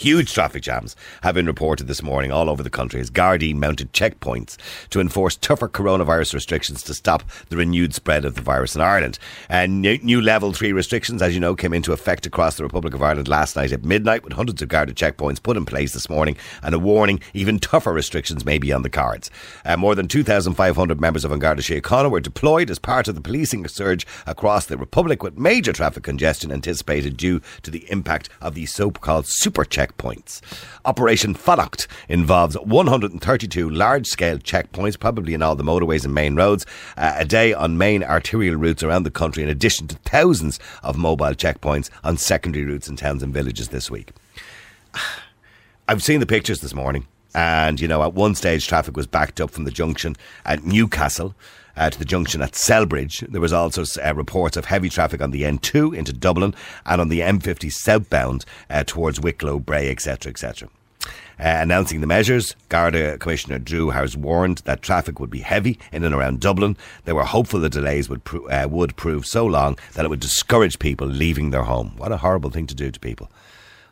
Huge traffic jams have been reported this morning all over the country as Gardaí mounted checkpoints to enforce tougher coronavirus restrictions to stop the renewed spread of the virus in Ireland. And new level three restrictions, as you know, came into effect across the Republic of Ireland last night at midnight with hundreds of Garda checkpoints put in place this morning and a warning even tougher restrictions may be on the cards. Uh, more than 2,500 members of An Garda Síochána were deployed as part of the policing surge across the Republic with major traffic congestion anticipated due to the impact of the so-called super checkpoints. Operation Fanacht involves 132 large-scale checkpoints, probably in all the motorways and main roads, uh, a day on main arterial routes around the country, in addition to thousands of mobile checkpoints on secondary routes in towns and villages this week. I've seen the pictures this morning. And, you know, at one stage, traffic was backed up from the junction at Newcastle uh, to the junction at Celbridge. There was also uh, reports of heavy traffic on the N2 into Dublin and on the M50 southbound uh, towards Wicklow, Bray, etc., etc. Uh, announcing the measures, Garda Commissioner Drew has warned that traffic would be heavy in and around Dublin. They were hopeful the delays would pro- uh, would prove so long that it would discourage people leaving their home. What a horrible thing to do to people.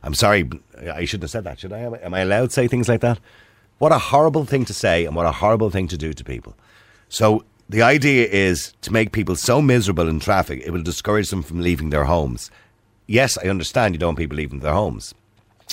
I'm sorry, I shouldn't have said that, should I? Am I allowed to say things like that? What a horrible thing to say and what a horrible thing to do to people. So the idea is to make people so miserable in traffic, it will discourage them from leaving their homes. Yes, I understand you don't want people leaving their homes.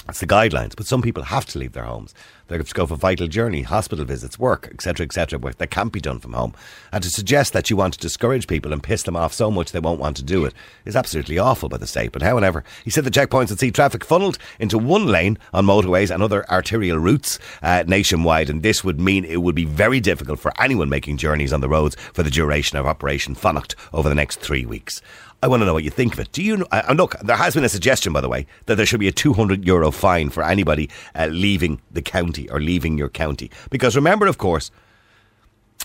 That's the guidelines. But some people have to leave their homes. They have to go for vital journey, hospital visits, work, etc., etc., work that can't be done from home. And to suggest that you want to discourage people and piss them off so much they won't want to do it is absolutely awful by the state. But however, he said the checkpoints would see traffic funneled into one lane on motorways and other arterial routes uh, nationwide, and this would mean it would be very difficult for anyone making journeys on the roads for the duration of Operation Fanacht over the next three weeks. I want to know what you think of it. Do you? Uh, look, there has been a suggestion, by the way, that there should be a 200 euro fine for anybody uh, leaving the county or leaving your county. Because remember, of course,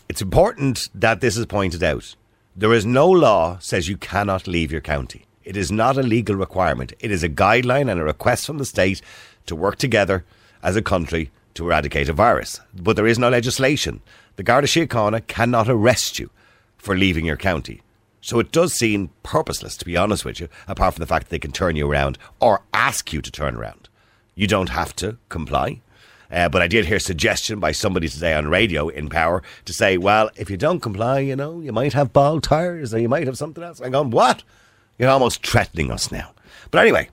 it's important that this is pointed out. There is no law says you cannot leave your county. It is not a legal requirement. It is a guideline and a request from the state to work together as a country to eradicate a virus. But there is no legislation. The Garda Síochána cannot arrest you for leaving your county. So it does seem purposeless, to be honest with you, apart from the fact that they can turn you around or ask you to turn around. You don't have to comply. Uh, but I did hear suggestion by somebody today on radio in Power to say, well, if you don't comply, you know, you might have bald tires or you might have something else. I'm going, what? You're almost threatening us now. But anyway,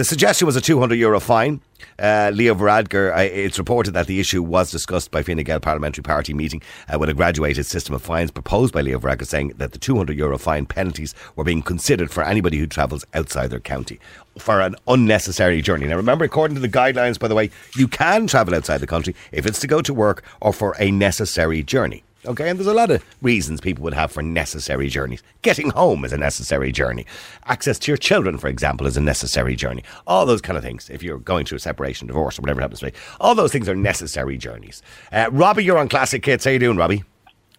the suggestion was a 200 euro fine. Uh, Leo Varadkar, it's reported that the issue was discussed by Fine Gael Parliamentary Party meeting uh, with a graduated system of fines proposed by Leo Varadkar, saying that the 200 euro fine penalties were being considered for anybody who travels outside their county for an unnecessary journey. Now, remember, according to the guidelines, by the way, you can travel outside the country if it's to go to work or for a necessary journey. Okay, and there's a lot of reasons people would have for necessary journeys. Getting home is a necessary journey. Access to your children, for example, is a necessary journey. All those kind of things. If you're going through a separation, divorce, or whatever happens to be, all those things are necessary journeys. Uh, Robbie, you're on Classic Hits. How you doing, Robbie?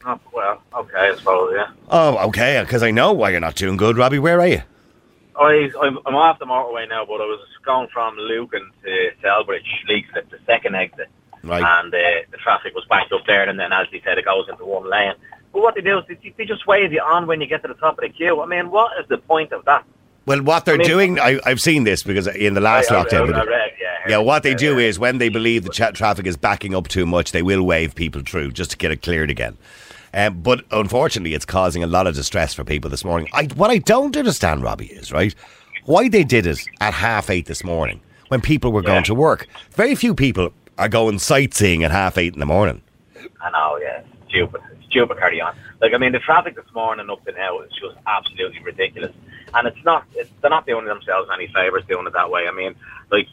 Oh, well, okay, I suppose, yeah. Oh, okay, because I know why you're not doing good, Robbie. Where are you? I, I'm, I'm off the motorway now, but I was going from Lucan to Celbridge, Leixlip, the second exit. Right. And uh, the traffic was backed up there, and then, as he said, it goes into one lane. But what they do is they, they just wave you on when you get to the top of the queue. I mean, what is the point of that? Well, what they're I mean- doing, I, I've seen this because in the last I- lockdown. I read, yeah, yeah, what they do yeah. is when they believe the chat traffic is backing up too much, they will wave people through just to get it cleared again. Um, but unfortunately, it's causing a lot of distress for people this morning. I, what I don't understand, Robbie, is right why they did it at half eight this morning when people were going to work. Very few people are going sightseeing at half eight in the morning. I know, yeah. Stupid. Stupid carry on. Like, I mean, the traffic this morning up to now is just absolutely ridiculous. And it's not, it's, they're not doing themselves any favours doing it that way. I mean, like,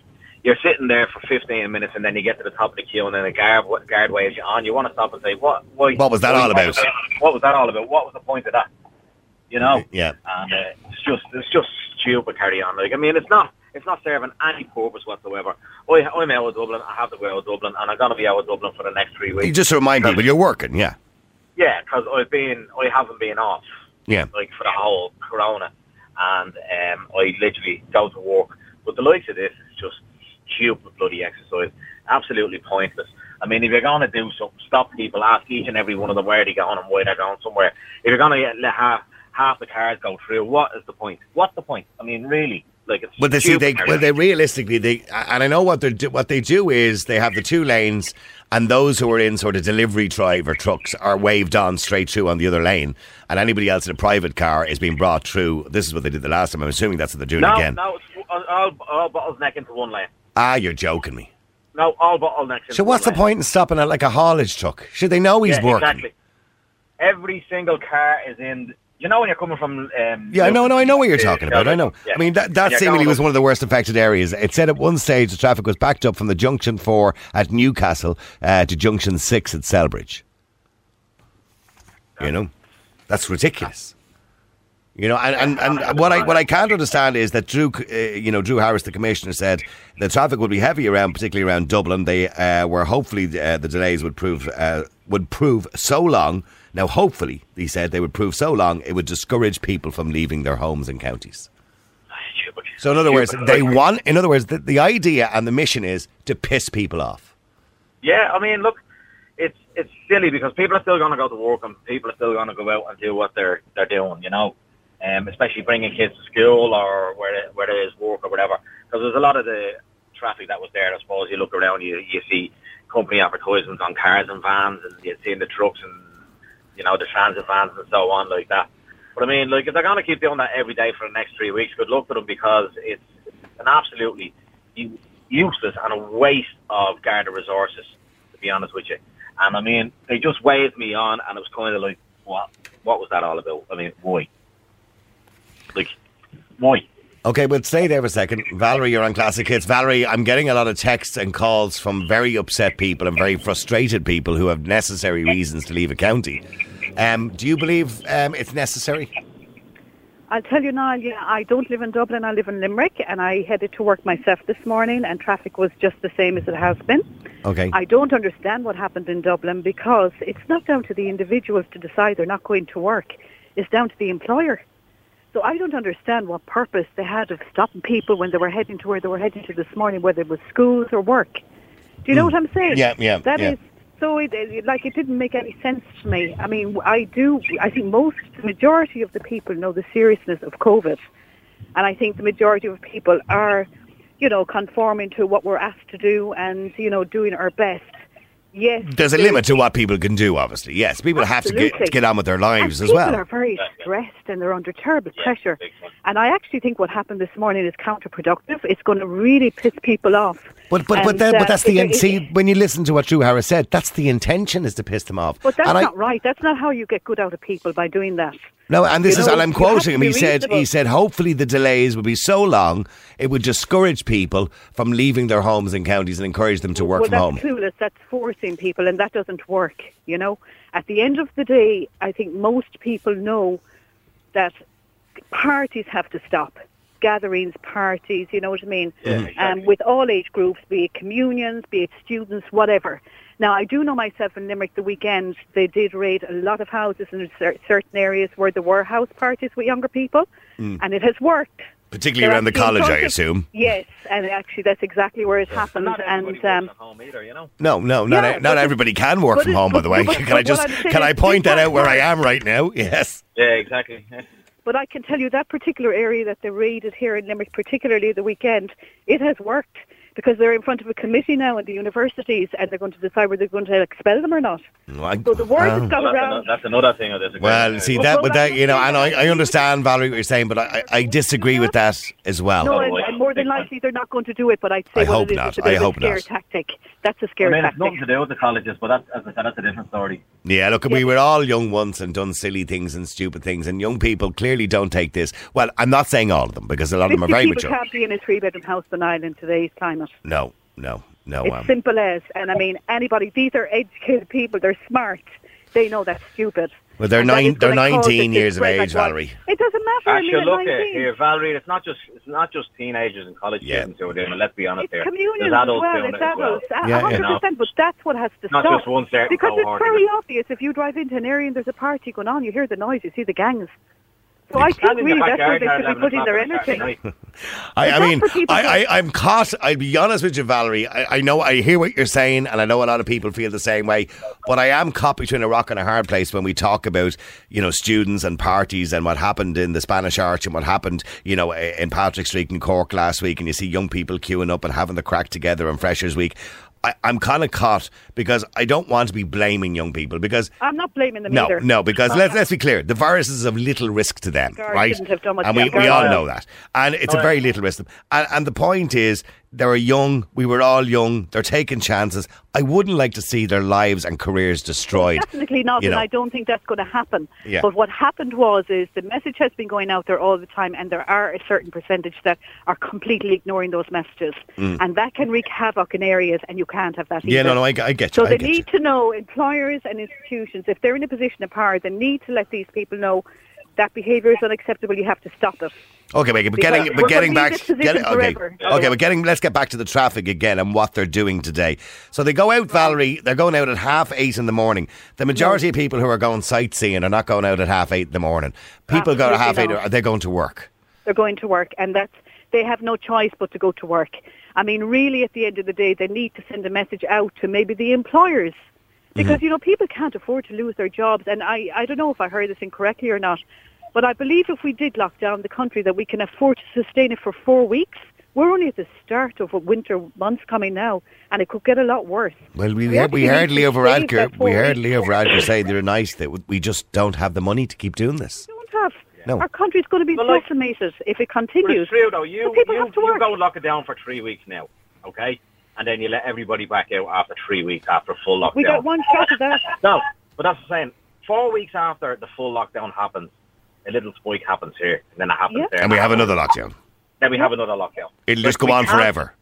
you're sitting there for 15 minutes and then you get to the top of the queue and then a guard, guard waves you on. You want to stop and say, what, why, What was that all about? What was that all about? What was the point of that? You know? Yeah. And uh, it's just, it's just stupid carry on. Like, I mean, it's not, it's not serving any purpose whatsoever. I, I'm out of Dublin. I have to go out of Dublin and I'm going to be out of Dublin for the next three weeks. You just remind people you're working, yeah. Yeah, because I've been, I haven't been off Yeah. like for the whole Corona, and um, I literally go to work. But the likes of this is just stupid bloody exercise, absolutely pointless. I mean, if you're going to do something, stop people, ask each and every one of them where they're going and why they're going somewhere. If you're going to let half half the cars go through, what is the point? What's the point? I mean, really, Like it's But they see, they well, they realistically they and I know what they do. What they do is they have the two lanes, and those who are in sort of delivery driver trucks are waved on straight through on the other lane, and anybody else in a private car is being brought through. This is what they did the last time. I'm assuming that's what they're doing no, again. no, it's all, all, all into one lane. Ah, you're joking me. No, all bottlenecks. So what's the lane. point in stopping at like a haulage truck? Should they know he's yeah, working? Exactly. Every single car is in. You know when you're coming from. Um, Yeah, no, no, I know what you're talking about. I know. Yeah. I mean, that, that seemingly was one of the worst affected areas. It said at one stage the traffic was backed up from the junction four at Newcastle uh, to junction six at Celbridge. You know, that's ridiculous. You know, and, and, and what I what I can't understand is that Drew, uh, you know, Drew Harris, the commissioner, said the traffic would be heavy around, particularly around Dublin. They uh, were hopefully uh, the delays would prove uh, would prove so long. Now, hopefully, he said they would prove so long it would discourage people from leaving their homes and counties. So, in other words, they want. In other words, the, the idea and the mission is to piss people off. Yeah, I mean, look, it's it's silly because people are still going to go to work and people are still going to go out and do what they're they're doing, you know, um, especially bringing kids to school or where where it is work or whatever. Because there's a lot of the traffic that was there. I suppose you look around, you you see company advertisements on cars and vans, and you see the trucks and you know the transit vans and so on like that. But I mean, like if they're going to keep doing that every day for the next three weeks, good luck to them because it's an absolutely useless and a waste of Garda resources, to be honest with you. And I mean, they just waved me on, and it was kind of like, what? What was that all about? I mean, why? Like, why? Okay, but stay there for a second. Valerie, you're on Classic Hits. Valerie, I'm getting a lot of texts and calls from very upset people and very frustrated people who have necessary reasons to leave a county. Um, do you believe um, it's necessary? I'll tell you now, yeah, I don't live in Dublin, I live in Limerick, and I headed to work myself this morning, and traffic was just the same as it has been. Okay. I don't understand what happened in Dublin because it's not down to the individuals to decide they're not going to work. It's down to the employer. So I don't understand what purpose they had of stopping people when they were heading to where they were heading to this morning, whether it was schools or work. Do you know mm. what I'm saying? Yeah, yeah, That yeah. is so it, it like it didn't make any sense to me. I mean, I do. I think most, the majority of the people know the seriousness of COVID, and I think the majority of people are, you know, conforming to what we're asked to do and you know doing our best. Yes, There's a there- limit to what people can do, obviously. Yes, people have to get, get on with their lives and as people well. are very Yeah, yeah. stressed and they're under terrible Yeah, pressure. And I actually think what happened this morning is counterproductive. It's going to really piss people off. But but but, And, then, uh, but that's the it- end. See, when you listen to what Drew Harris said, that's the intention is to piss them off. But that's and I, not right. That's not how you get good out of people by doing that. No, and this You is, know, and I'm quoting him. He said, he said, hopefully the delays will be so long it would discourage people from leaving their homes and counties and encourage them to work well, from home. that's clueless. That's forcing people, and that doesn't work. You know, at the end of the day, I think most people know that parties have to stop. Gatherings, parties, you know what I mean? Yeah, exactly. um, with all age groups, be it communions, be it students, whatever. Now, I do know myself in Limerick the weekend, they did raid a lot of houses in certain areas where there were house parties with younger people, Mm. and it has worked. Particularly They're around the college, I assume. Yes, and actually that's exactly where it happened. not And um, works at home either, you know. No, no, not, Yeah, not everybody can work from it- home, by the way. but- Can but I just, can I point that out where I am right now? Yes. Yeah, exactly. But I can tell you that particular area that they raided here in Limerick, particularly the weekend, it has worked because they're in front of a committee now at the universities and they're going to decide whether they're going to expel them or not. I- So the word well, has oh. got Well, that's, around. that's another thing. I disagree. Well, see Well, that, well, but that you know, and. I, I understand Valerie what you're saying, but I, I I disagree with that as well. no, Oh, and, and more than likely they're not going to do it. But I'd say I what hope it is, not. it's a bit I of a hope scare not. tactic. That's a I scare mean, it's tactic. nothing to do with the colleges, but that's, as I said, that's a different story. Yeah, look, we Yeah. were all young once and done silly things and stupid things, and young people clearly don't take this. Well, I'm not saying all of them because a lot of them are 50 very people mature. can't be in a three-bedroom house in Ireland in today's climate. No, no, no. It's Um, simple as, and I mean, anybody. These are educated people. They're smart. They know that's stupid. Well, they're And nine- they're 19 years of age, like Valerie. It doesn't matter. I mean, Actually, at look at here, Valerie. It's not just it's not just teenagers and college Yeah. students who are doing it. Let's be honest It's here. communion There's as adults well. doing It's it as well. adults. A Yeah, yeah. hundred percent. But that's what has to Not stop. just one certain because it's cohort, very obvious. If you drive into an area and there's a party going on, you hear the noise, you see the gangs. So I think in really that's where they should be putting their o'clock on a Saturday energy. I, I mean, I, I, I'm caught. I'll be honest with you, Valerie. I, I know, I hear what you're saying, and I know a lot of people feel the same way. But I am caught between a rock and a hard place when we talk about, you know, students and parties and what happened in the Spanish Arch and what happened, you know, in Patrick Street in Cork last week, and you see young people queuing up and having the crack together on Freshers Week. I, I'm kind of caught because I don't want to be blaming young people because I'm not blaming them no, either. no, because let's let's be clear. The virus is of little risk to them, Guard right? have done and we, we all know that, and it's a very little risk. And, and the point is, they were young. We were all young. They're taking chances. I wouldn't like to see their lives and careers destroyed. Definitely not, you and. I don't think that's going to happen. Yeah. But what happened was is the message has been going out there all the time, and there are a certain percentage that are completely ignoring those messages, and that can wreak havoc in areas, and you can't have that. Mm. Yeah, no, no, I, I get you. So I they need you. to know, employers and institutions, if they're in a position of power, they need to let these people know that behaviour is unacceptable. You have to stop it. Okay, but getting, we're but getting gonna be in back, this position getting, okay, forever. okay, but getting, let's get back to the traffic again and what they're doing today. So they go out, Valerie. They're going out at half eight in the morning. The majority of people who are going sightseeing are not going out at half eight in the morning. People go at half eight. Are they going to work? they're going to work and that's they have no choice but to go to work. I mean really at the end of the day they need to send a message out to maybe the employers because mm-hmm. you know people can't afford to lose their jobs and I I don't know if I heard this incorrectly or not but I believe if we did lock down the country that we can afford to sustain it for 4 weeks. We're only at the start of a winter months coming now and it could get a lot worse. Well, we, We heard, we actually heard Leo Varadkar. We heard weeks. Leo Varadkar say the other night that we just don't have the money to keep doing this. We don't have No. our country's going to be Well, like- decimated if it But continues. it's true though. You But people you, have to you work. go lock it down for three weeks now, okay? And then you let everybody back out after three weeks after full lockdown. We got one shot of that. No, but that's the I'm. Four weeks after the full lockdown happens, a little spike happens here, and then it happens Yeah. there. And we have another lockdown. Then we have another lockdown. It'll Like, just go on forever.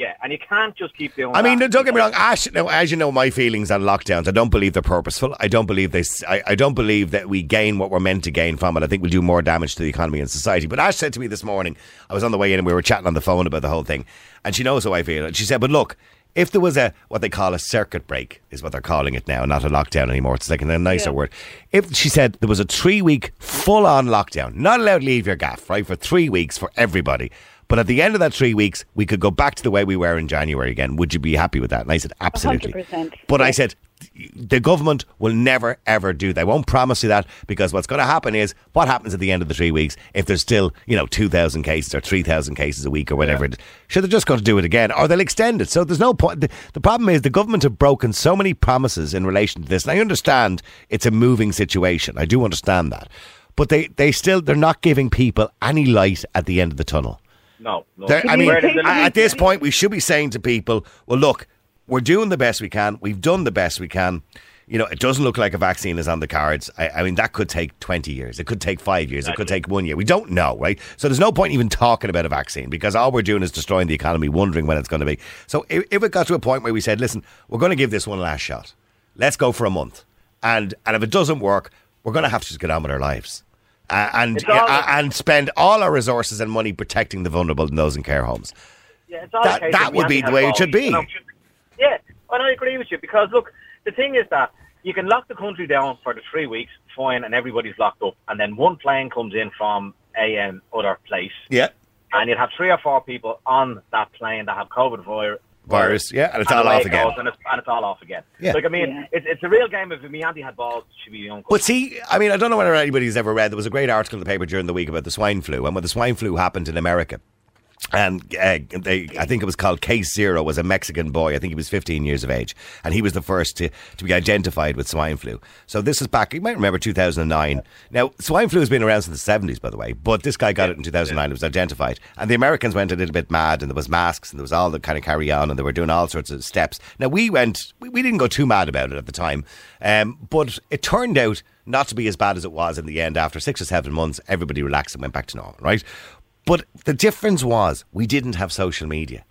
Yeah, and you can't just keep doing. I mean, that don't get me wrong. Ash, now, as you know, my feelings on lockdowns, I don't believe they're purposeful. I don't believe they. s- I, I don't believe that we gain what we're meant to gain from it. I think we'll do more damage to the economy and society. But Ash said to me this morning, I was on the way in and we were chatting on the phone about the whole thing, and she knows how I feel. And she said, "But look." If there was a what they call a circuit break is what they're calling it now, not a lockdown anymore. It's like a nicer Yeah. word. If she said there was a three week full on lockdown, not allowed to leave your gaff, right, for three weeks for everybody. But at the end of that three weeks, we could go back to the way we were in January again. Would you be happy with that? And I said, absolutely. 100%. But I said, the government will never, ever do. They won't promise you that because what's going to happen is what happens at the end of the three weeks if there's still, you know, 2,000 cases or 3,000 cases a week or whatever. it is. Sure, they're just going to do it again or they'll extend it. So there's no point. The, the problem is the government have broken so many promises in relation to this. And I understand it's a moving situation. I do understand that. But they, they still, they're not giving people any light at the end of the tunnel. No, no. There, I mean, Where does it- a- at this point, we should be saying to people, well, look, we're doing the best we can. We've done the best we can. You know, it doesn't look like a vaccine is on the cards. I, I mean, that could take 20 years. It could take five years. It could take one year. We don't know, right? So there's no point even talking about a vaccine because all we're doing is destroying the economy, wondering when it's going to be. So if, if it got to a point where we said, listen, we're going to give this one last shot, let's go for a month. And, and if it doesn't work, we're going to have to just get on with our lives. Uh, and uh, and spend all our resources and money protecting the vulnerable and those in care homes. Yeah, it's all That- that would be the way it should be. know. Yeah, and I agree with you because look, the thing is that you can lock the country down for the three weeks, fine, and everybody's locked up, and then one plane comes in from a um, other place, Yeah. and you'd have three or four people on that plane that have COVID virus. Yeah, and it's all off again. goes, and, it's, and it's all off again. Yeah. Like I mean, Yeah. it's, it's a real game. If me auntie had balls, she'd be young. But see, I mean, I don't know whether anybody's ever read. There was a great article in the paper during the week about the swine flu, and when the swine flu happened in America, and uh, they, I think it was called Case Zero, was a Mexican boy. I think he was 15 years of age, and he was the first to, to be identified with swine flu. So this is back. You might remember 2009. Now, swine flu has been around since the 70s, by the way, but this guy got it in 2009. It was identified, and the Americans went a little bit mad, and there was masks, and there was all the kind of carry on, and they were doing all sorts of steps. Now we went, we, we didn't go too mad about it at the time, um, but it turned out not to be as bad as it was in the end. After six or seven months, everybody relaxed and went back to normal, right? But the difference was we didn't have social media.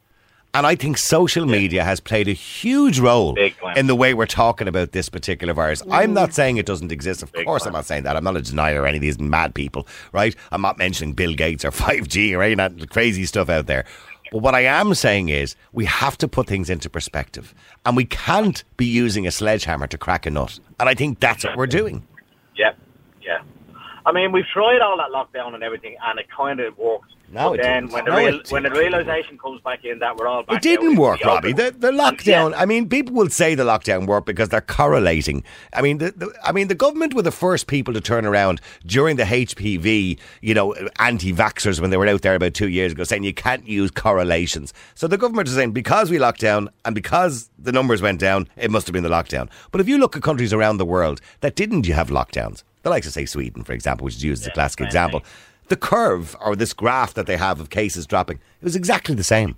And I think social media has played a huge role in the way we're talking about this particular virus. I'm mm. not saying it doesn't exist. Of Big course, time. I'm not saying that. I'm not a denier of any of these mad people, right? I'm not mentioning Bill Gates or 5G or any of that crazy stuff out there. But what I am saying is we have to put things into perspective. And we can't be using a sledgehammer to crack a nut. And I think that's what we're doing. Yeah, yeah. I mean, we've tried all that lockdown and everything, and it kind of worked. No, but it then didn't. when the No, real, when the realization comes back in that we're all back It didn't work, Robbie. The, the lockdown. Yeah. I mean, people will say the lockdown worked because they're correlating. I mean, the, the, I mean, the government were the first people to turn around during the HPV, you know, anti-vaxxers when they were out there about two years ago, saying you can't use correlations. So the government is saying because we locked down and because the numbers went down, it must have been the lockdown. But if you look at countries around the world that didn't have lockdowns, the likes of say Sweden, for example, which is used as a classic example, the curve or this graph that they have of cases dropping, it was exactly the same.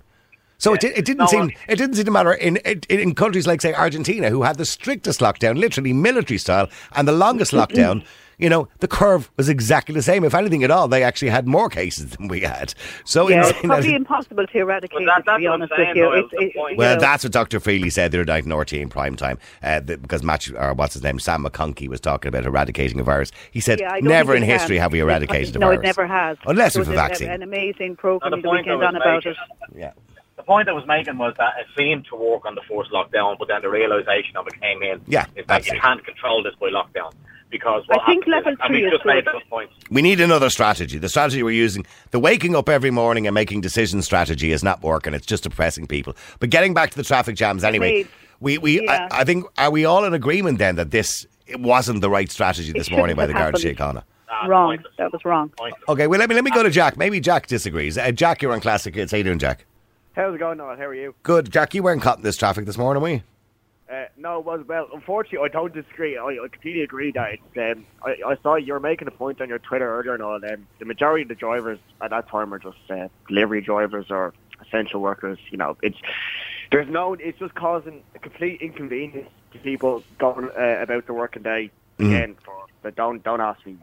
So it, did, it didn't No, seem it didn't seem to matter in, in in countries like say Argentina, who had the strictest lockdown, literally military style, and the longest lockdown. You know, the curve was exactly the same. If anything at all, they actually had more cases than we had. So Yeah, it's saying probably impossible to eradicate Well, that- to that's be what honest saying, with you. though, It's- is the it- point. you Well, know. that's what Dr. Feeley said the other night in RT in prime time, uh, because Match, or what's his name, Sam McConkey was talking about eradicating a virus. He said, Yeah, never in history can. have we eradicated a virus. no, it never has. Unless There with a vaccine. An amazing program the the point I weekend was on about it. Yeah. The point I was making was that it seemed to work on the first lockdown, but then the realization of it came in Yeah, is that that's you can't control this by lockdown. Because what I think level is, three is just made good. those points. We need another strategy. The strategy we're using, the waking up every morning and making decisions strategy is not working. It's just depressing people. But getting back to the traffic jams anyway, Agreed. we, we Yeah. I, I think, are we all in agreement then that this it wasn't the right strategy this shouldn't morning by the Garda happened. Síochána? Ah, Wrong. pointless. That was wrong. Pointless. Okay, well, let me, let me go to Jack. Maybe Jack disagrees. Uh, Jack, you're on Classic Hits. How you doing, Jack? How's it going, Niall? How are you? Good. Jack, you weren't caught in this traffic this morning, were you? Uh, no, well, well, unfortunately, I don't disagree. I, I completely agree that it's, um, I, I saw you were making a point on your Twitter earlier and all. Um, the majority of the drivers at that time are just uh, delivery drivers or essential workers. You know, it's there's no. It's just causing a complete inconvenience to people going uh, about the working day. Again, for but don't don't ask me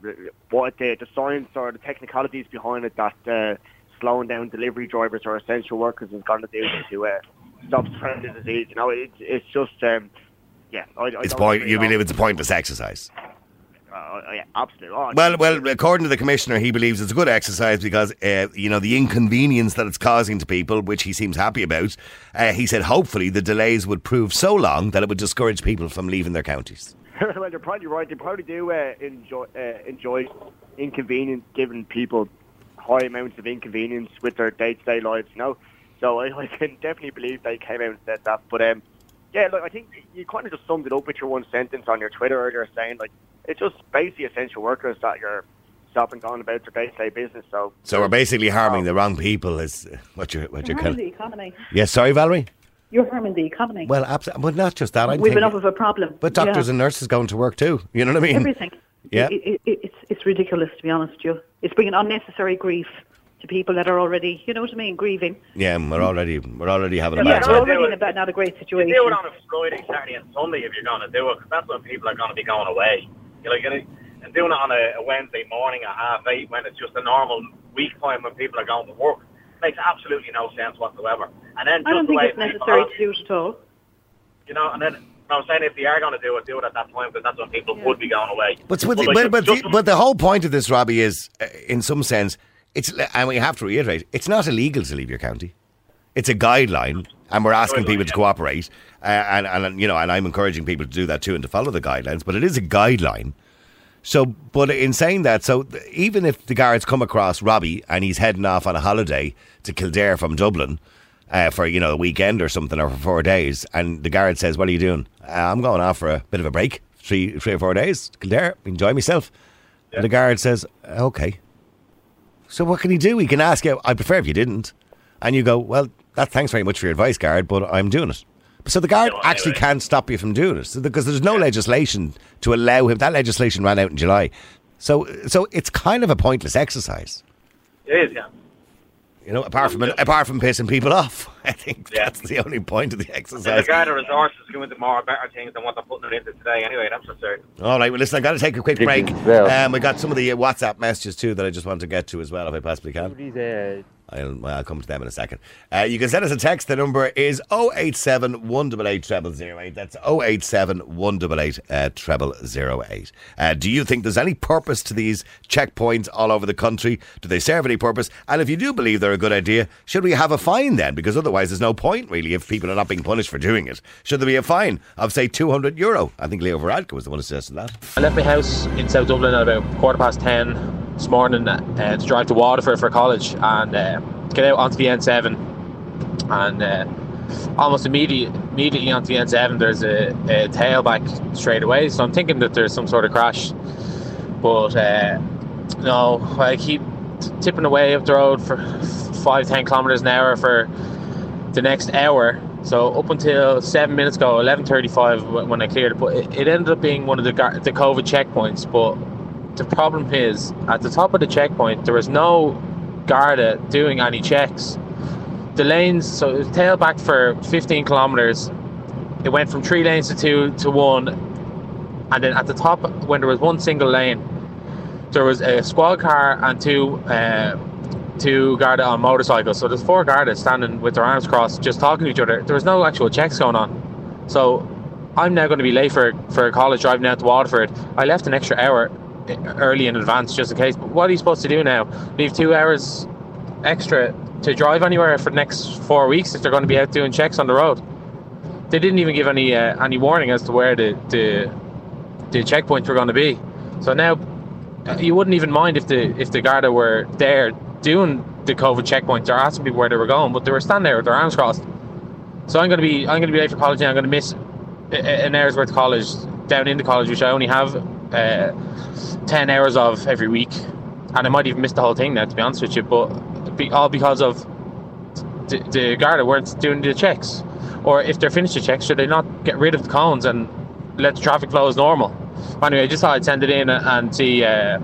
what the the science or the technicalities behind it that uh, slowing down delivery drivers or essential workers is going to do to uh, stop spreading the disease. You know, it's it's just um, yeah. I, I It's point. You believe it's a pointless exercise? Uh, yeah, absolutely. Oh, Well, well, according to the commissioner, he believes it's a good exercise because uh, you know the inconvenience that it's causing to people, which he seems happy about. Uh, he said hopefully the delays would prove so long that it would discourage people from leaving their counties. well, you're probably right. They probably do uh, enjoy uh, enjoy inconvenience, giving people high amounts of inconvenience with their day to day lives. You know, so I, I can definitely believe they came out and said that. But um, yeah, look, I think you kind of just summed it up with your one sentence on your Twitter earlier, saying like it's just basically essential workers that you're stopping going about their day to day business. So So we're basically harming the wrong people. Is what you're what you're You're kind harming of. the economy. Yes, sorry, Valerie. You're harming the economy. Well, absolutely, but not just that. I'm We've thinking, enough of a problem. but doctors Yeah. and nurses going to work too. You know what I mean? everything. Yeah. It, it, it, it's it's ridiculous to be honest. with You, it's bringing unnecessary grief to people that are already, you know what I mean, grieving. Yeah, and we're already we're already having a Yeah, bad Yeah, no, we're time. I already in it. a bad, not a great You situation. do it on a Friday, Saturday, and Sunday if you're going to do it, 'cause that's when people are going to be going away. You're like, and and doing it on a, a Wednesday morning at half eight when it's just a normal week time when people are going to work makes absolutely no sense whatsoever. And then I don't just the think it's necessary are- to do it at all. you know, and then I'm saying if they are going to do it, do it at that time because that's when people Yeah. would be going away. But but, like, but, but, the, but the whole point of this, Robbie, is uh, in some sense it's and we have to reiterate it's not illegal to leave your county. It's a guideline, and we're asking people to cooperate, uh, and and you know, and I'm encouraging people to do that too and to follow the guidelines. But it is a guideline. So, but in saying that, so even if the guards come across Robbie and he's heading off on a holiday to Kildare from Dublin uh, for you know a weekend or something or for four days, and the guard says, "What are you doing?" Uh, I'm going off for a bit of a break, three three or four days, Kildare, enjoy myself. And the guard says, "Okay." So what can he do? He can ask you. I prefer if you didn't, and you go, "Well, that thanks very much for your advice, guard, but I'm doing it." So the guard Yeah, actually anyway. can't stop you from doing it so because there's no legislation to allow him. That legislation ran out in July, so so it's kind of a pointless exercise. It is, yeah. You know, apart from apart from pissing people off, I think Yeah. that's the only point of the And the exercise. Garda resources go into more better things than what they're putting it into today. Anyway, that's for certain. All right, well, listen, I've got to take a quick break. Ridiculous. Um, we got some of the uh, WhatsApp messages too that I just want to get to as well, if I possibly can. I'll, I'll come to them in a second. Uh, you can send us a text. The number is 087 188 0008. That's 087 188 uh, 0008. Uh, do you think there's any purpose to these checkpoints all over the country? Do they serve any purpose? And if you do believe they're a good idea, should we have a fine then? Because otherwise, there's no point really if people are not being punished for doing it. Should there be a fine of, say, 200 euro? I think Leo Varadkar was the one who suggested that. I left my house in South Dublin at about quarter past 10 this morning uh, to drive to Waterford for college and uh, get out onto the N7 and uh, almost immediately immediately onto the N7 there's a, a tailback straight away. So I'm thinking that there's some sort of crash. But uh, no I keep tipping away up the road for 5 10 kilometers an hour for the next hour. So up until seven minutes ago, 11:35 when I cleared it, but it, it ended up being one of the the COVID checkpoints. But the problem is at the top of the checkpoint there was no Garda doing any checks. The lanes, so it was tailback for 15 kilometres. It went from three lanes to two to one, and then at the top, when there was one single lane, there was a squad car and two uh, two Garda on motorcycles. So there's four Garda standing with their arms crossed, just talking to each other. There was no actual checks going on. So I'm now going to be late for for college driving out to Waterford. I left an extra hour early in advance just in case. But what are you supposed to do now? Leave two hours extra to drive anywhere for the next four weeks if they're going to be out doing checks on the road? They didn't even give any uh, any warning as to where the, the the checkpoints were going to be. So now uh, you wouldn't even mind if the if the Garda were there doing the COVID checkpoints or asking people where they were going, but they were standing there with their arms crossed. So I'm going to be I'm going to be late for college now. I'm going to miss an hour's worth of college down into college, which I only have uh, 10 hours of every week. And I might even miss the whole thing now, to be honest with you, but be, all because of the, the weren't doing the checks. Or if they're finished the checks, should they not get rid of the cones and let the traffic flow as normal? Anyway, I just thought I'd send it in and see. Uh,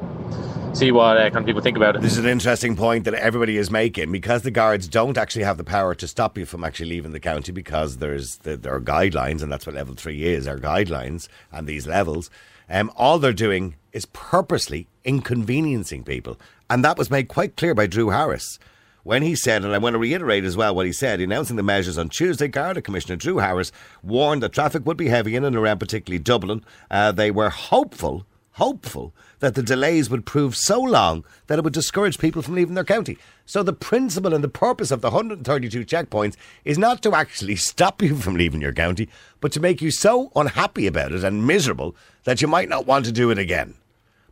see what uh, kind of people think about it. This is an interesting point that everybody is making because the guards don't actually have the power to stop you from actually leaving the county because there's the, there are guidelines and that's what level three is. Are guidelines and these levels. Um, all they're doing is purposely inconveniencing people. And that was made quite clear by Drew Harris when he said, and I want to reiterate as well what he said, announcing the measures on Tuesday, Garda Commissioner Drew Harris warned that traffic would be heavy in and around particularly Dublin. Uh, they were hopeful, hopeful that the delays would prove so long that it would discourage people from leaving their county. So the principle and the purpose of the 132 checkpoints is not to actually stop you from leaving your county, but to make you so unhappy about it and miserable that you might not want to do it again.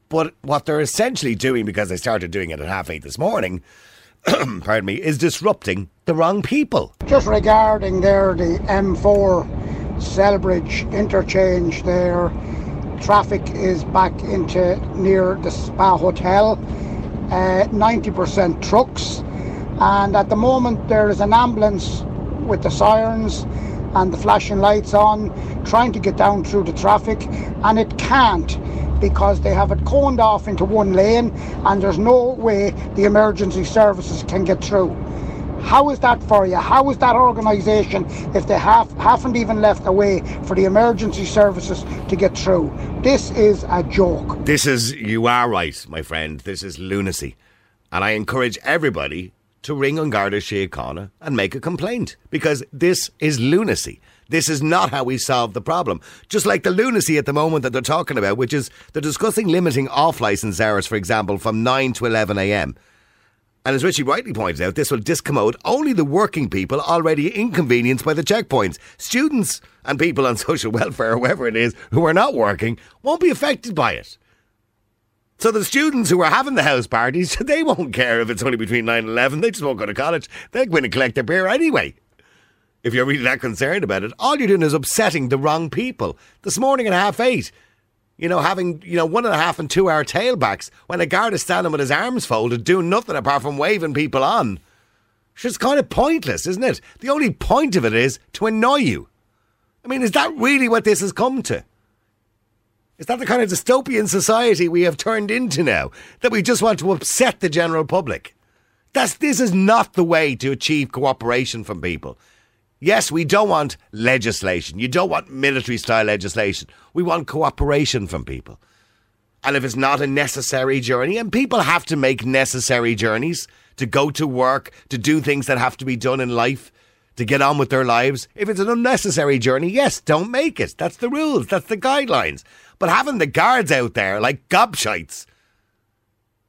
But what they're essentially doing, because they started doing it at half eight this morning, pardon me, is disrupting the wrong people. Just regarding there, the M4 Celbridge interchange there, traffic is back into near the Spa Hotel, uh, 90% trucks, and at the moment there is an ambulance with the sirens and the flashing lights on, trying to get down through the traffic, and it can't because they have it coned off into one lane and there's no way the emergency services can get through. How is that for you? How is that organisation if they have, haven't even left a way for the emergency services to get through? This is a joke. This is, you are right, my friend. This is lunacy. And I encourage everybody to ring on Garda Síochána and make a complaint because this is lunacy. This is not how we solve the problem. Just like the lunacy at the moment that they're talking about, which is they're discussing limiting off licence hours, for example, from 9 to 11 a.m. And as Richie rightly points out, this will discommode only the working people already inconvenienced by the checkpoints. Students and people on social welfare, whoever it is, who are not working, won't be affected by it. So the students who are having the house parties, they won't care if it's only between 9 and 11. They just won't go to college. They're going to collect their beer anyway. If you're really that concerned about it, all you're doing is upsetting the wrong people. This morning at half eight, you know, having, you know, one and a half and two hour tailbacks when a guard is standing with his arms folded doing nothing apart from waving people on. It's kind of pointless, isn't it? The only point of it is to annoy you. I mean, is that really what this has come to? Is that the kind of dystopian society we have turned into now? That we just want to upset the general public? That's, this is not the way to achieve cooperation from people. Yes, we don't want legislation. You don't want military style legislation. We want cooperation from people. And if it's not a necessary journey, and people have to make necessary journeys to go to work, to do things that have to be done in life, to get on with their lives. If it's an unnecessary journey, yes, don't make it. That's the rules, that's the guidelines. But having the guards out there like gobshites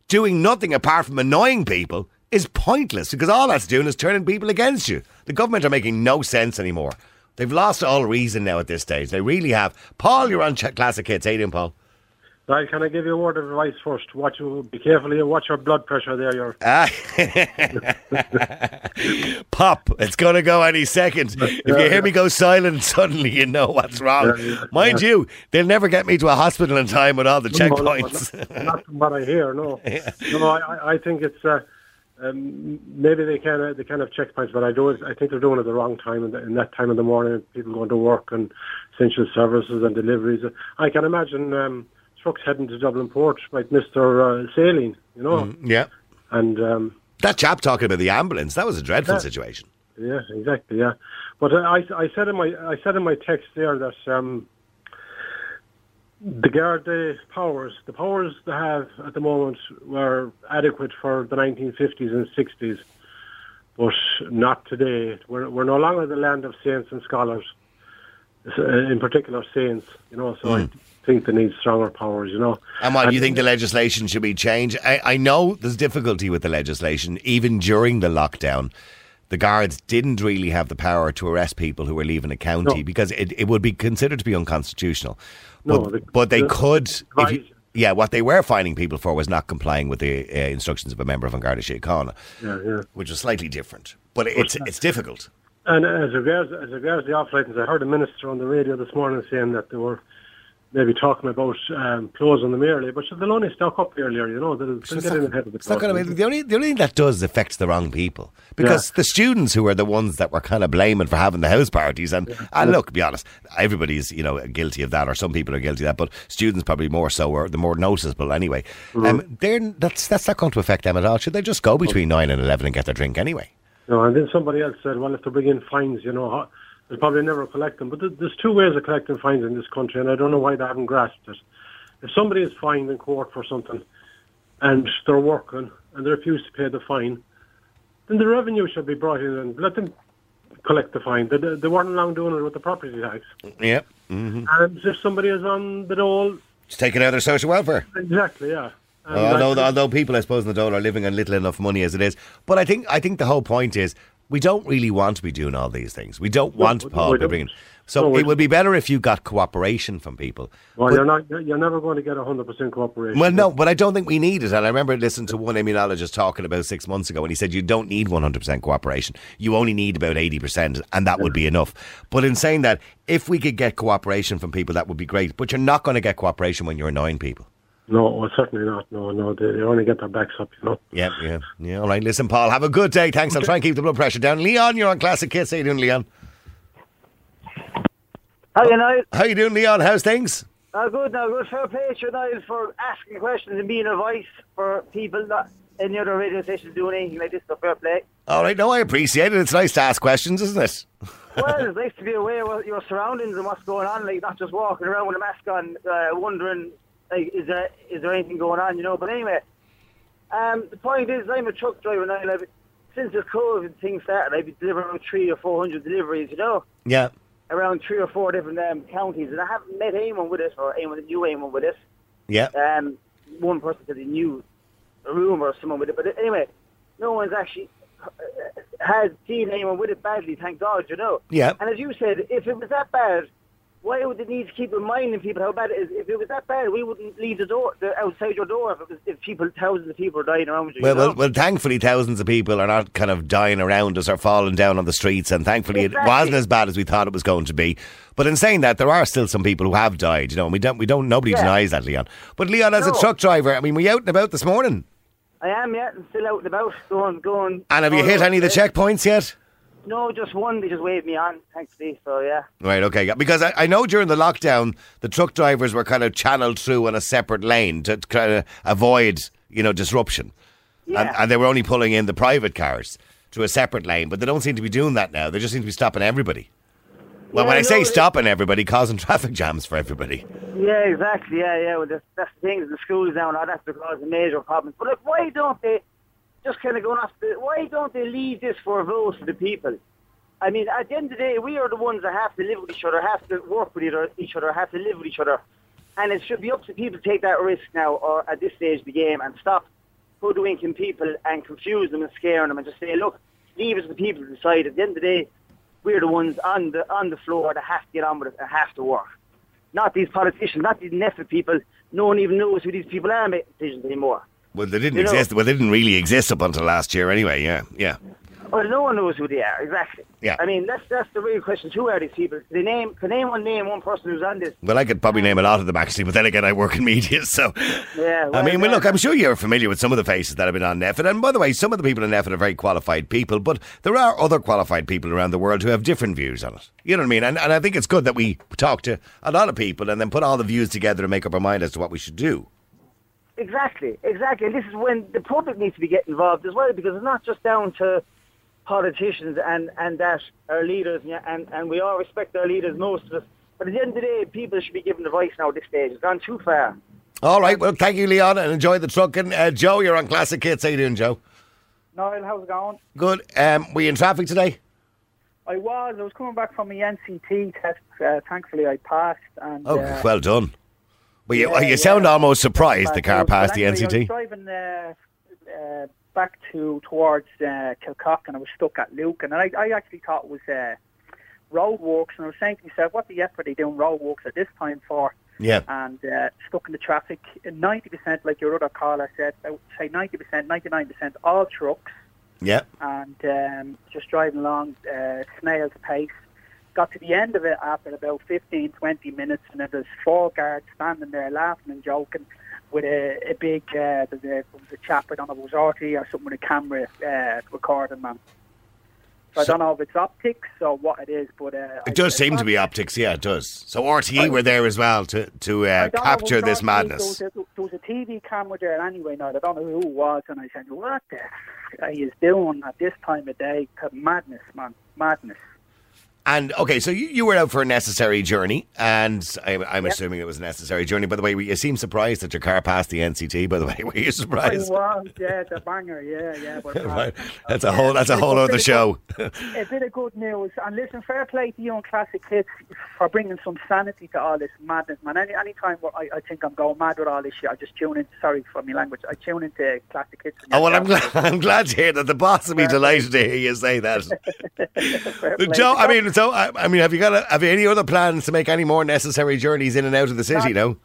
doing nothing apart from annoying people is pointless because all that's doing is turning people against you. The government are making no sense anymore. They've lost all reason now at this stage. They really have. Paul, you're on Ch- Classic Hits. How you doing, Paul? Right, can I give you a word of advice first? Watch, be careful. You watch your blood pressure there. You're Ah. Pop, it's going to go any second. If you hear me go silent, suddenly you know what's wrong. Mind you, they'll never get me to a hospital in time with all the No, no, checkpoints. not, not from what I hear. No, no. I, I- I think it's uh, um, maybe they can uh, they can have checkpoints, but I do. I think they're doing it at the wrong time in, the, in that time of the morning. People going to work and essential services and deliveries. I can imagine um, trucks heading to Dublin Port like Mister uh, Saline, you know, yeah. and. Um, That chap talking about the ambulance, that was a dreadful Yeah. situation. Yeah, exactly. Yeah, but uh, I, I said in my I said in my text there that um, the Garda powers, the powers they have at the moment, were adequate for the 1950s and 60s, but not today. We're we're no longer the land of saints and scholars, uh, in particular saints. You know, so I think they need stronger powers. You know, And what, do you think the legislation should be changed? I, I know there's difficulty with the legislation. Even during the lockdown, the guards didn't really have the power to arrest people who were leaving a county No. because it, it would be considered to be unconstitutional. No, but, the- but they the- could. If you, yeah, what they were fining people for was not complying with the uh, instructions of a member of An Garda Síochána, yeah, yeah. which was slightly different. But it's it's difficult. And as regards as regards the off licence, I heard a minister on the radio this morning saying that they were maybe talking about um, closing them early, but they'll only stock up earlier, you know. They'll, they'll get not, in ahead of the it's not going to be the only the only thing that does affects the wrong people because the students who are the ones that were kind of blaming for having the house parties and and look, be honest, everybody's you know guilty of that or some people are guilty of that, but students probably more so or the more noticeable anyway. Mm-hmm. Um, they're that's that's not going to affect them at all. Should they just go between nine and eleven and get their drink anyway? No, and then somebody else said, well, if they bring in fines, you know, they'll probably never collect them. But th- there's two ways of collecting fines in this country, and I don't know why they haven't grasped it. If somebody is fined in court for something and they're working and they refuse to pay the fine, then the revenue should be brought in and let them collect the fine. They, they weren't long doing it with the property tax. Yeah, mm-hmm. And if somebody is on the dole, just taking out their social welfare. exactly, yeah. Although, although people, I suppose, in the dole are living on little enough money as it is. But I think, I think the whole point is we don't really want to be doing all these things. We don't want we- Paul to bringing. So No, it would be better if you got cooperation from people. well, But- you're not. You're never going to get hundred percent cooperation. well, no, but I don't think we need it. And I remember listening to one immunologist talking about six months ago, and he said you don't need 100% cooperation. You only need about 80%, and that would be enough. But in saying that, if we could get cooperation from people, that would be great. But you're not going to get cooperation when you're annoying people. No, well, certainly not. No, no, they, they only get their backs up, you know. Yeah, yeah, yeah. All right, listen, Paul, have a good day. Thanks. I'll try and keep the blood pressure down. Leon, you're on Classic Hits. How you doing, Leon? How you know? How you doing, Leon? How's things? Uh, good now, good. Fair play to you, Niall, for asking questions and being advice for people that any other radio stations doing anything like this. So fair play. All right, no, I appreciate it. It's nice to ask questions, isn't it? Well, it's nice to be aware of your surroundings and what's going on, like not just walking around with a mask on, uh, wondering, like, is there is there anything going on, you know? But anyway, um, the point is, I'm a truck driver now. and I've, since the COVID thing started, I've been delivering around three or four hundred deliveries, you know, Yeah. around three or four different um, counties, and I haven't met anyone with this or anyone that knew anyone with this. Yeah. um, one person said he knew a room or someone with it. But anyway, no one's actually uh, had seen anyone with it badly, thank God, you know. Yeah. And as you said, if it was that bad, why would they need to keep reminding people how bad it is? If it was that bad, we wouldn't leave the door the, outside your door if it was if people thousands of people are dying around you. Well, you know? well, well, thankfully, thousands of people are not kind of dying around us or falling down on the streets, and thankfully, it wasn't as bad as we thought it was going to be. But in saying that, there are still some people who have died, you know, and we don't, we don't, nobody Yeah. denies that, Leon. But Leon, as a truck driver, I mean, were you out and about this morning? I am, yeah, and still out and about, going, going. And have you hit any of the checkpoints yet? No, just one. They just waved me on, thankfully. So yeah. Right, okay. Because I, I know during the lockdown, the truck drivers were kind of channeled through on a separate lane to kind of avoid, you know, disruption. And, Yeah. and they were only pulling in the private cars to a separate lane, but they don't seem to be doing that now. They just seem to be stopping everybody. Well, Yeah, when I say stopping everybody, causing traffic jams for everybody. Yeah, exactly. Yeah, yeah. Well, that's, that's the thing. The schools now and all that's causing major problems. But like, why don't they just kind of going off the, why don't they leave this for a vote for the people? I mean, at the end of the day, we are the ones that have to live with each other, have to work with each other, have to live with each other. And it should be up to people to take that risk now or at this stage of the game and stop hoodwinking people and confuse them and scaring them and just say, look, leave it to the people to decide. At the end of the day, we're the ones on the on the floor that have to get on with it and have to work. Not these politicians, not these NPHET people. No one even knows who these people are making decisions anymore. Well, they didn't You know- exist. Well, they didn't really exist up until last year, anyway. Yeah, yeah. Well, no one knows who they are exactly. Yeah. I mean, that's that's the real question. Who are these people? Name can name one name one person who's on this? Well, I could probably name a lot of them actually, but then again, I work in media, so. Yeah. I mean, well, look, I'm sure you're familiar with some of the faces that have been on NPHET. And by the way, some of the people in NPHET are very qualified people, but there are other qualified people around the world who have different views on it. You know what I mean? And, and I think it's good that we talk to a lot of people and then put all the views together and make up our mind as to what we should do. Exactly, exactly. And this is when the public needs to be getting involved as well, because it's not just down to politicians and, and that our leaders, and, and we all respect our leaders, most of us. But at the end of the day, people should be given the voice now at this stage. It's gone too far. All right, well, thank you, Leon, and enjoy the truck. And uh, Joe, you're on Classic Hits. How you doing, Joe? Niall, how's it going? Good. Um, were you in traffic today? I was. I was coming back from my NCT test. Uh, thankfully, I passed. And, Oh, uh, well done. Well, you, yeah, you yeah. sound almost surprised the car passed the anyway, I was NCT. driving uh, uh, back to towards uh, Kilcock, and I was stuck at Lucan I, I actually thought it was uh, roadworks, and I was saying to myself, what the F are they doing roadworks at this time for? Yeah. And uh, stuck in the traffic. Ninety percent, like your other caller said, I would say ninety percent, ninety nine percent, all trucks. Yeah. and um, just driving along uh, snail's pace. Got to the end of it after about 15, 20 minutes, and there was four guards standing there laughing and joking with a, a big, uh, there's a, there was a chap, I don't know if it was RTE or something with a camera uh, recording man. So, I don't know if it's optics or what it is, but... Uh, It does seem to be optics, yeah, it does. So RTE were there as well to, to uh, capture this madness. There was, a, there was a TV camera there anyway. Now I don't know who it was, and I said, "What the f- are you doing at this time of day? Madness, man, madness." And okay, so you, you were out for a necessary journey, and I, I'm Yep. assuming it was a necessary journey. By the way, you seem surprised that your car passed the NCT. By the way, were you surprised? I was, yeah, it's a banger, yeah, yeah. But, right, that's a whole that's a whole other show. a bit of good news. And listen, fair play to you and Classic Hits for bringing some sanity to all this madness, man. Any any time I, I think I'm going mad with all this shit, I just tune in. Sorry for my language. I tune into Classic Hits. Oh well, I'm glad I'm glad to hear that. The boss will be delighted to hear you say that. Joe, I mean, so I, I mean, have you got a, have you any other plans to make any more necessary journeys in and out of the city? No.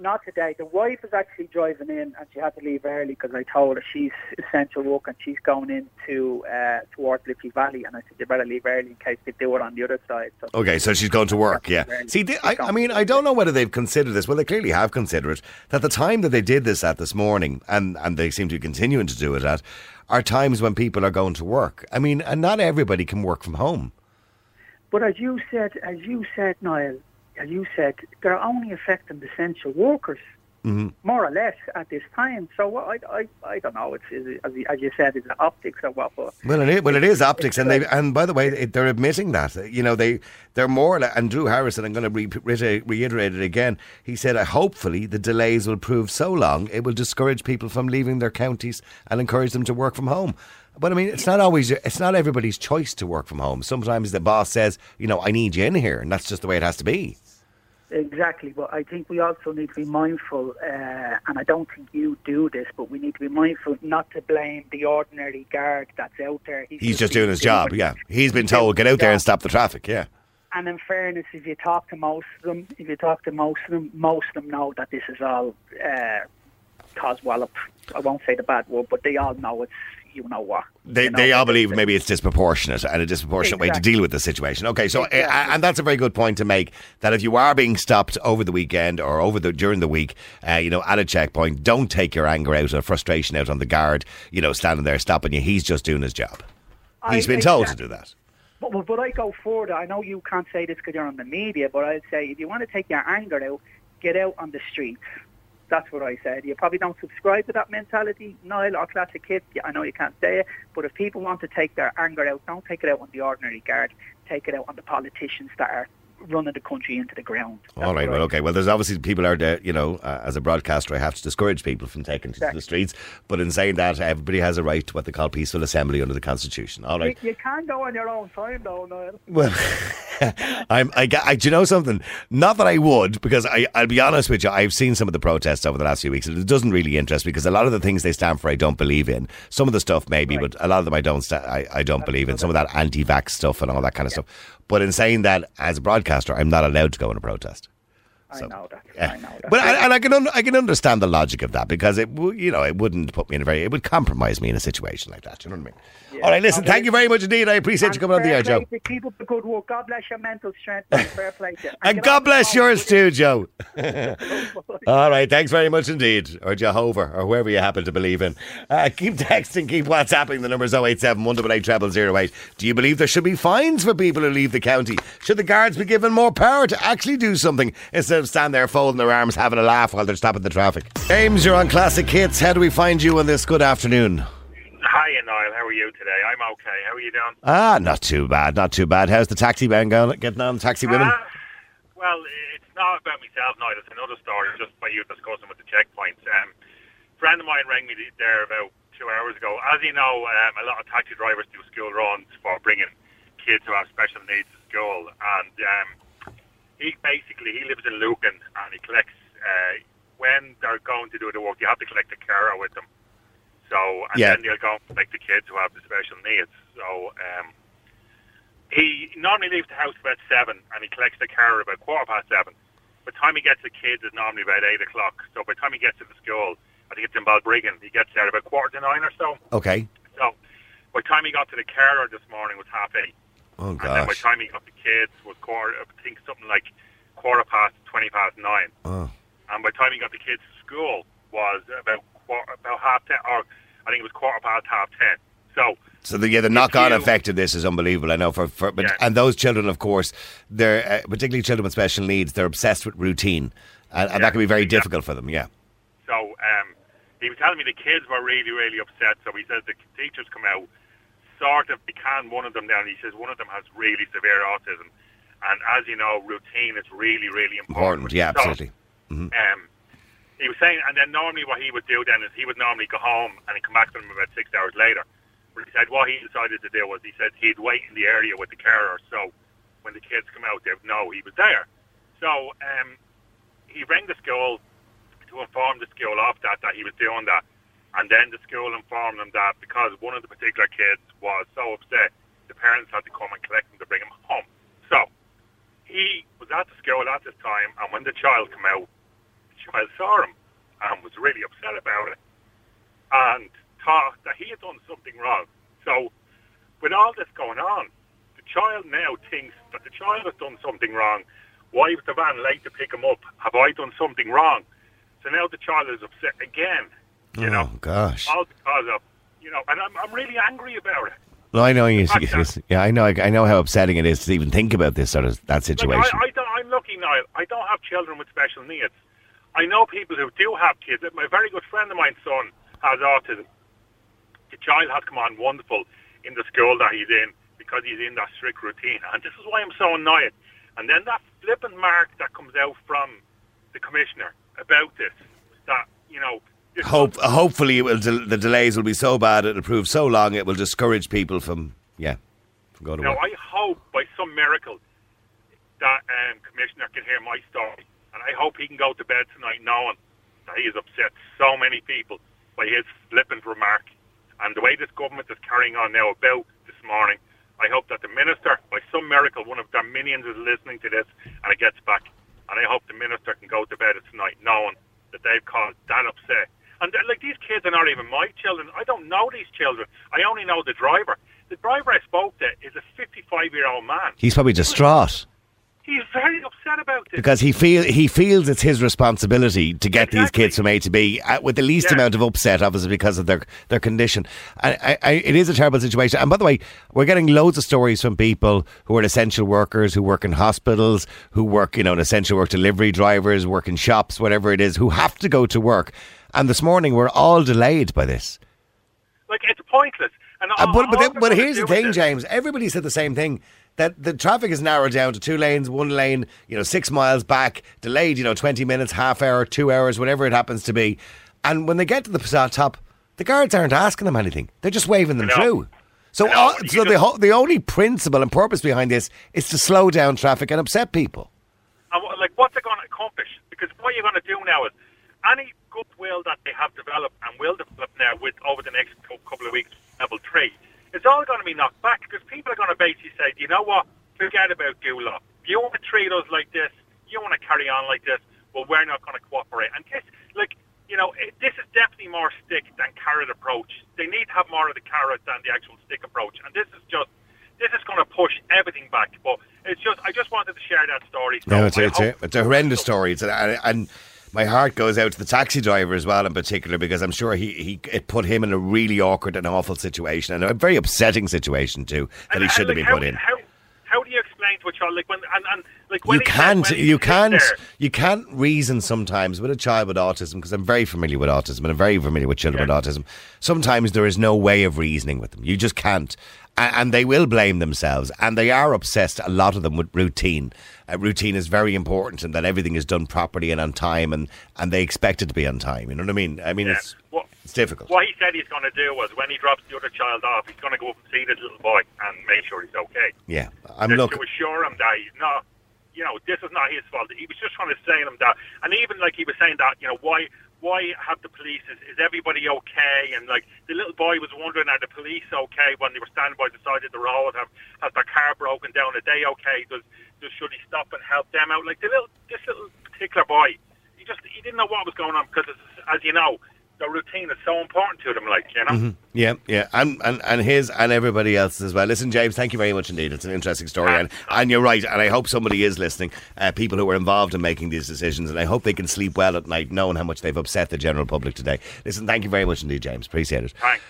Not today. The wife is actually driving in, and she had to leave early because I told her she's essential work and she's going into uh, towards Liffey Valley, and I said you better leave early in case they do it on the other side. So Okay, so she's going to work, yeah. See, they, I, I mean, I don't know whether they've considered this. Well, they clearly have considered it. That the time that they did this at this morning, and, and they seem to be continuing to do it at, are times when people are going to work. I mean, and not everybody can work from home. But as you said, as you said, Niall, as you said, they're only affecting the essential workers, hmm more or less, at this time. So I, I, I don't know. It's, is it, as, you- as you said, is it optics or what? But Well, it is, well, it is optics, and they and by the way, it- they're admitting that. You know, they they're more. li- And Drew Harrison, I'm going to re- re- reiterate it again. He said, uh, "Hopefully, the delays will prove so long it will discourage people from leaving their counties and encourage them to work from home." But I mean, it's not always. It's not everybody's choice to work from home. Sometimes the boss says, "You know, I need you in here," and that's just the way it has to be. Exactly, but I think we also need to be mindful, uh, and I don't think you do this, but we need to be mindful not to blame the ordinary guard that's out there. He's just doing his job. Yeah, he's been told get out there and stop the traffic. Yeah. And in fairness, if you talk to most of them, if you talk to most of them, most of them know that this is all uh, Coswallop. I won't say the bad word, but they all know it's you know what. They, you know, they all believe maybe it's disproportionate and a disproportionate way to deal with the situation. Okay, so uh, Exactly. and that's a very good point to make. That if you are being stopped over the weekend or over the during the week, uh, you know, at a checkpoint, don't take your anger out or frustration out on the guard. You know, standing there stopping you. He's just doing his job. He's I- been told to do that. But, but, but I go further. I know you can't say this because you're on the media, but I'd say if you want to take your anger out, get out on the streets. That's what I said. You probably don't subscribe to that mentality, Niall or Classic. Yeah, I know you can't say it, but if people want to take their anger out, don't take it out on the ordinary guard. Take it out on the politicians that are running the country into the ground. All right, well, okay. Well, there's obviously people out there, you know, uh, as a broadcaster, I have to discourage people from taking to the streets. But in saying that, everybody has a right to what they call peaceful assembly under the Constitution. All right. You, you can go on your own time, though, Niall. Well, I'm, I, I, do you know something? Not that I would, because I, I'll be honest with you, I've seen some of the protests over the last few weeks, and it doesn't really interest me because a lot of the things they stand for, I don't believe in. Some of the stuff, maybe, right. but a lot of them I don't, sta- I, I don't believe in. Some of that anti-vax stuff and all that kind of yeah. stuff. But in saying that, as a broadcaster, I'm not allowed to go on a protest. So, I know that. Yeah. I know that. But I, and I can un- I can understand the logic of that because it w- you know it wouldn't put me in a very it would compromise me in a situation like that. You know what I mean? Yeah. All right, listen. Thank you very much indeed. I appreciate and you coming on the air, Joe. Keep up the good work. God bless your mental strength. And fair play to you. And, and God bless yours too, Joe. All right, thanks very much indeed, or Jehovah, or whoever you happen to believe in. Uh, keep texting, keep WhatsApping. The number's 087 188 0008. Do you believe there should be fines for people who leave the county? Should the guards be given more power to actually do something instead of stand there folding their arms, having a laugh while they're stopping the traffic? James, you're on Classic Hits. How do we find you on this good afternoon? Hiya, Niall. How are you today? I'm okay. How are you doing? Ah, not too bad, not too bad. How's the taxi man going, getting on, the taxi women? Uh, well, it's not about myself, Niall. It's another story, just by you discussing with the checkpoints. Um, a friend of mine rang me there about two hours ago. As you know, um, a lot of taxi drivers do school runs for bringing kids who have special needs to school. And um, he basically, he lives in Lucan and he collects, uh, when they're going to do the work, you have to collect the carer with them. So, and yeah. then they'll go like the kids who have the special needs. So, um, he normally leaves the house about seven, and he collects the car about quarter past seven. By the time he gets the kids, it's normally about eight o'clock. So by the time he gets to the school, I think it's in Balbriggan, he gets there about quarter to nine or so. Okay. So by the time he got to the carer this morning was half eight. Oh gosh. And then by the time he got the kids was quarter, I think something like quarter past, twenty past nine. Oh. And by the time he got the kids to school was about quarter, about half ten, or I think it was quarter past half ten. So, so the, yeah, the knock-on effect of this is unbelievable. I know for, for but, and those children, of course, they're uh, particularly children with special needs. They're obsessed with routine, and, and that can be very exactly. difficult for them. Yeah. So um, he was telling me the kids were really, really upset. So he says the teachers come out, sort of can one of them down. He says one of them has really severe autism, and as you know, routine is really, really important. Important, yeah, absolutely. So, mm-hmm. um, he was saying, and then normally what he would do then is he would normally go home and he'd come back to them about six hours later. But he said what he decided to do was he said he'd wait in the area with the carer, so when the kids come out, they'd know he was there. So um, he rang the school to inform the school of that that he was doing that, and then the school informed them that because one of the particular kids was so upset, the parents had to come and collect him to bring him home. So he was at the school at this time, and when the child came out child saw him and was really upset about it and thought that he had done something wrong. So, with all this going on, the child now thinks that the child has done something wrong. Why was the van late to pick him up? Have I done something wrong? So now the child is upset again. You oh, know, gosh. All because of, you know, and I'm, I'm really angry about it. No, I know you. Uh, yeah, I know. I know how upsetting it is to even think about this sort of that situation. Like I, I don't, I'm lucky now. I don't have children with special needs, I know people who do have kids. My very good friend of mine's son has autism. The child has come on wonderful in the school that he's in because he's in that strict routine. And this is why I'm so annoyed. And then that flippant mark that comes out from the commissioner about this, that, you know, Hope, hopefully, it will de- the delays will be so bad, it'll prove so long, it will discourage people from, yeah, from going to now, work. I hope by some miracle that um, commissioner can hear my story I hope he can go to bed tonight knowing that he has upset so many people by his flippant remark. And the way this government is carrying on now about this morning, I hope that the minister, by some miracle, one of their minions is listening to this and it gets back. And I hope the minister can go to bed tonight knowing that they've caused that upset. And uh, like these kids are not even my children. I don't know these children. I only know the driver. The driver I spoke to is a 55 year old man. He's probably distraught. He's very upset about this because he feel he feels it's his responsibility to get exactly. these kids from A to B uh, with the least yeah. amount of upset, obviously because of their their condition. And I, I, it is a terrible situation. And by the way, we're getting loads of stories from people who are essential workers, who work in hospitals, who work you know in essential work, delivery drivers, work in shops, whatever it is, who have to go to work. And this morning, we're all delayed by this. Like it's pointless. And uh, but but, but here's the thing, James. Everybody said the same thing that the traffic is narrowed down to two lanes, one lane, you know, six miles back, delayed, you know, 20 minutes, half hour, two hours, whatever it happens to be. And when they get to the top, the guards aren't asking them anything. They're just waving them through. So, uh, so the, ho- the only principle and purpose behind this is to slow down traffic and upset people. And what- like, what's it going to accomplish? Because what you're going to do now is any goodwill that they have developed and will develop now with over the next couple of weeks, level three, it's all going to be knocked back because people are going to basically say, you know what? Forget about Gula. You want to treat us like this? You want to carry on like this? Well, we're not going to cooperate. And this, like, you know, it, this is definitely more stick than carrot approach. They need to have more of the carrot than the actual stick approach. And this is just, this is going to push everything back. But it's just, I just wanted to share that story. So No, it's, it's, a, it's a horrendous story. It's a, and, and my heart goes out to the taxi driver as well, in particular, because I'm sure he, he it put him in a really awkward and awful situation, and a very upsetting situation too that he And- should have and, been like, put in. How, how do you explain to a child like when and, and like when You can't, when you can't, there- you can't reason sometimes with a child with autism because I'm very familiar with autism and I'm very familiar with children with autism. Sometimes there is no way of reasoning with them. You just can't, and, and they will blame themselves, and they are obsessed. A lot of them with routine. Uh, routine is very important, and that everything is done properly and on time, and and they expect it to be on time. You know what I mean? I mean, Yeah. it's What- it's difficult. What he said he's going to do was when he drops the other child off, he's going to go up and see the little boy and make sure he's okay. Yeah, I'm just looking. to assure him that he's not, you know, this is not his fault. He was just trying to say to him that, and even like he was saying that, you know, why, why have the police? Is, is everybody okay? And like the little boy was wondering, are the police okay when they were standing by the side of the road? Have has their car broken down? Are they okay? Does, does should he stop and help them out? Like the little, this little particular boy, he just he didn't know what was going on because, as you know, the routine is so important to them. Like you know. Mhm. Yeah, yeah, and, and and his and everybody else's as well. Listen, James, thank you very much indeed. It's an interesting story, and, and you're right. And I hope somebody is listening, uh, people who are involved in making these decisions, and I hope they can sleep well at night, knowing how much they've upset the general public today. Listen, thank you very much indeed, James. Appreciate it. Thanks.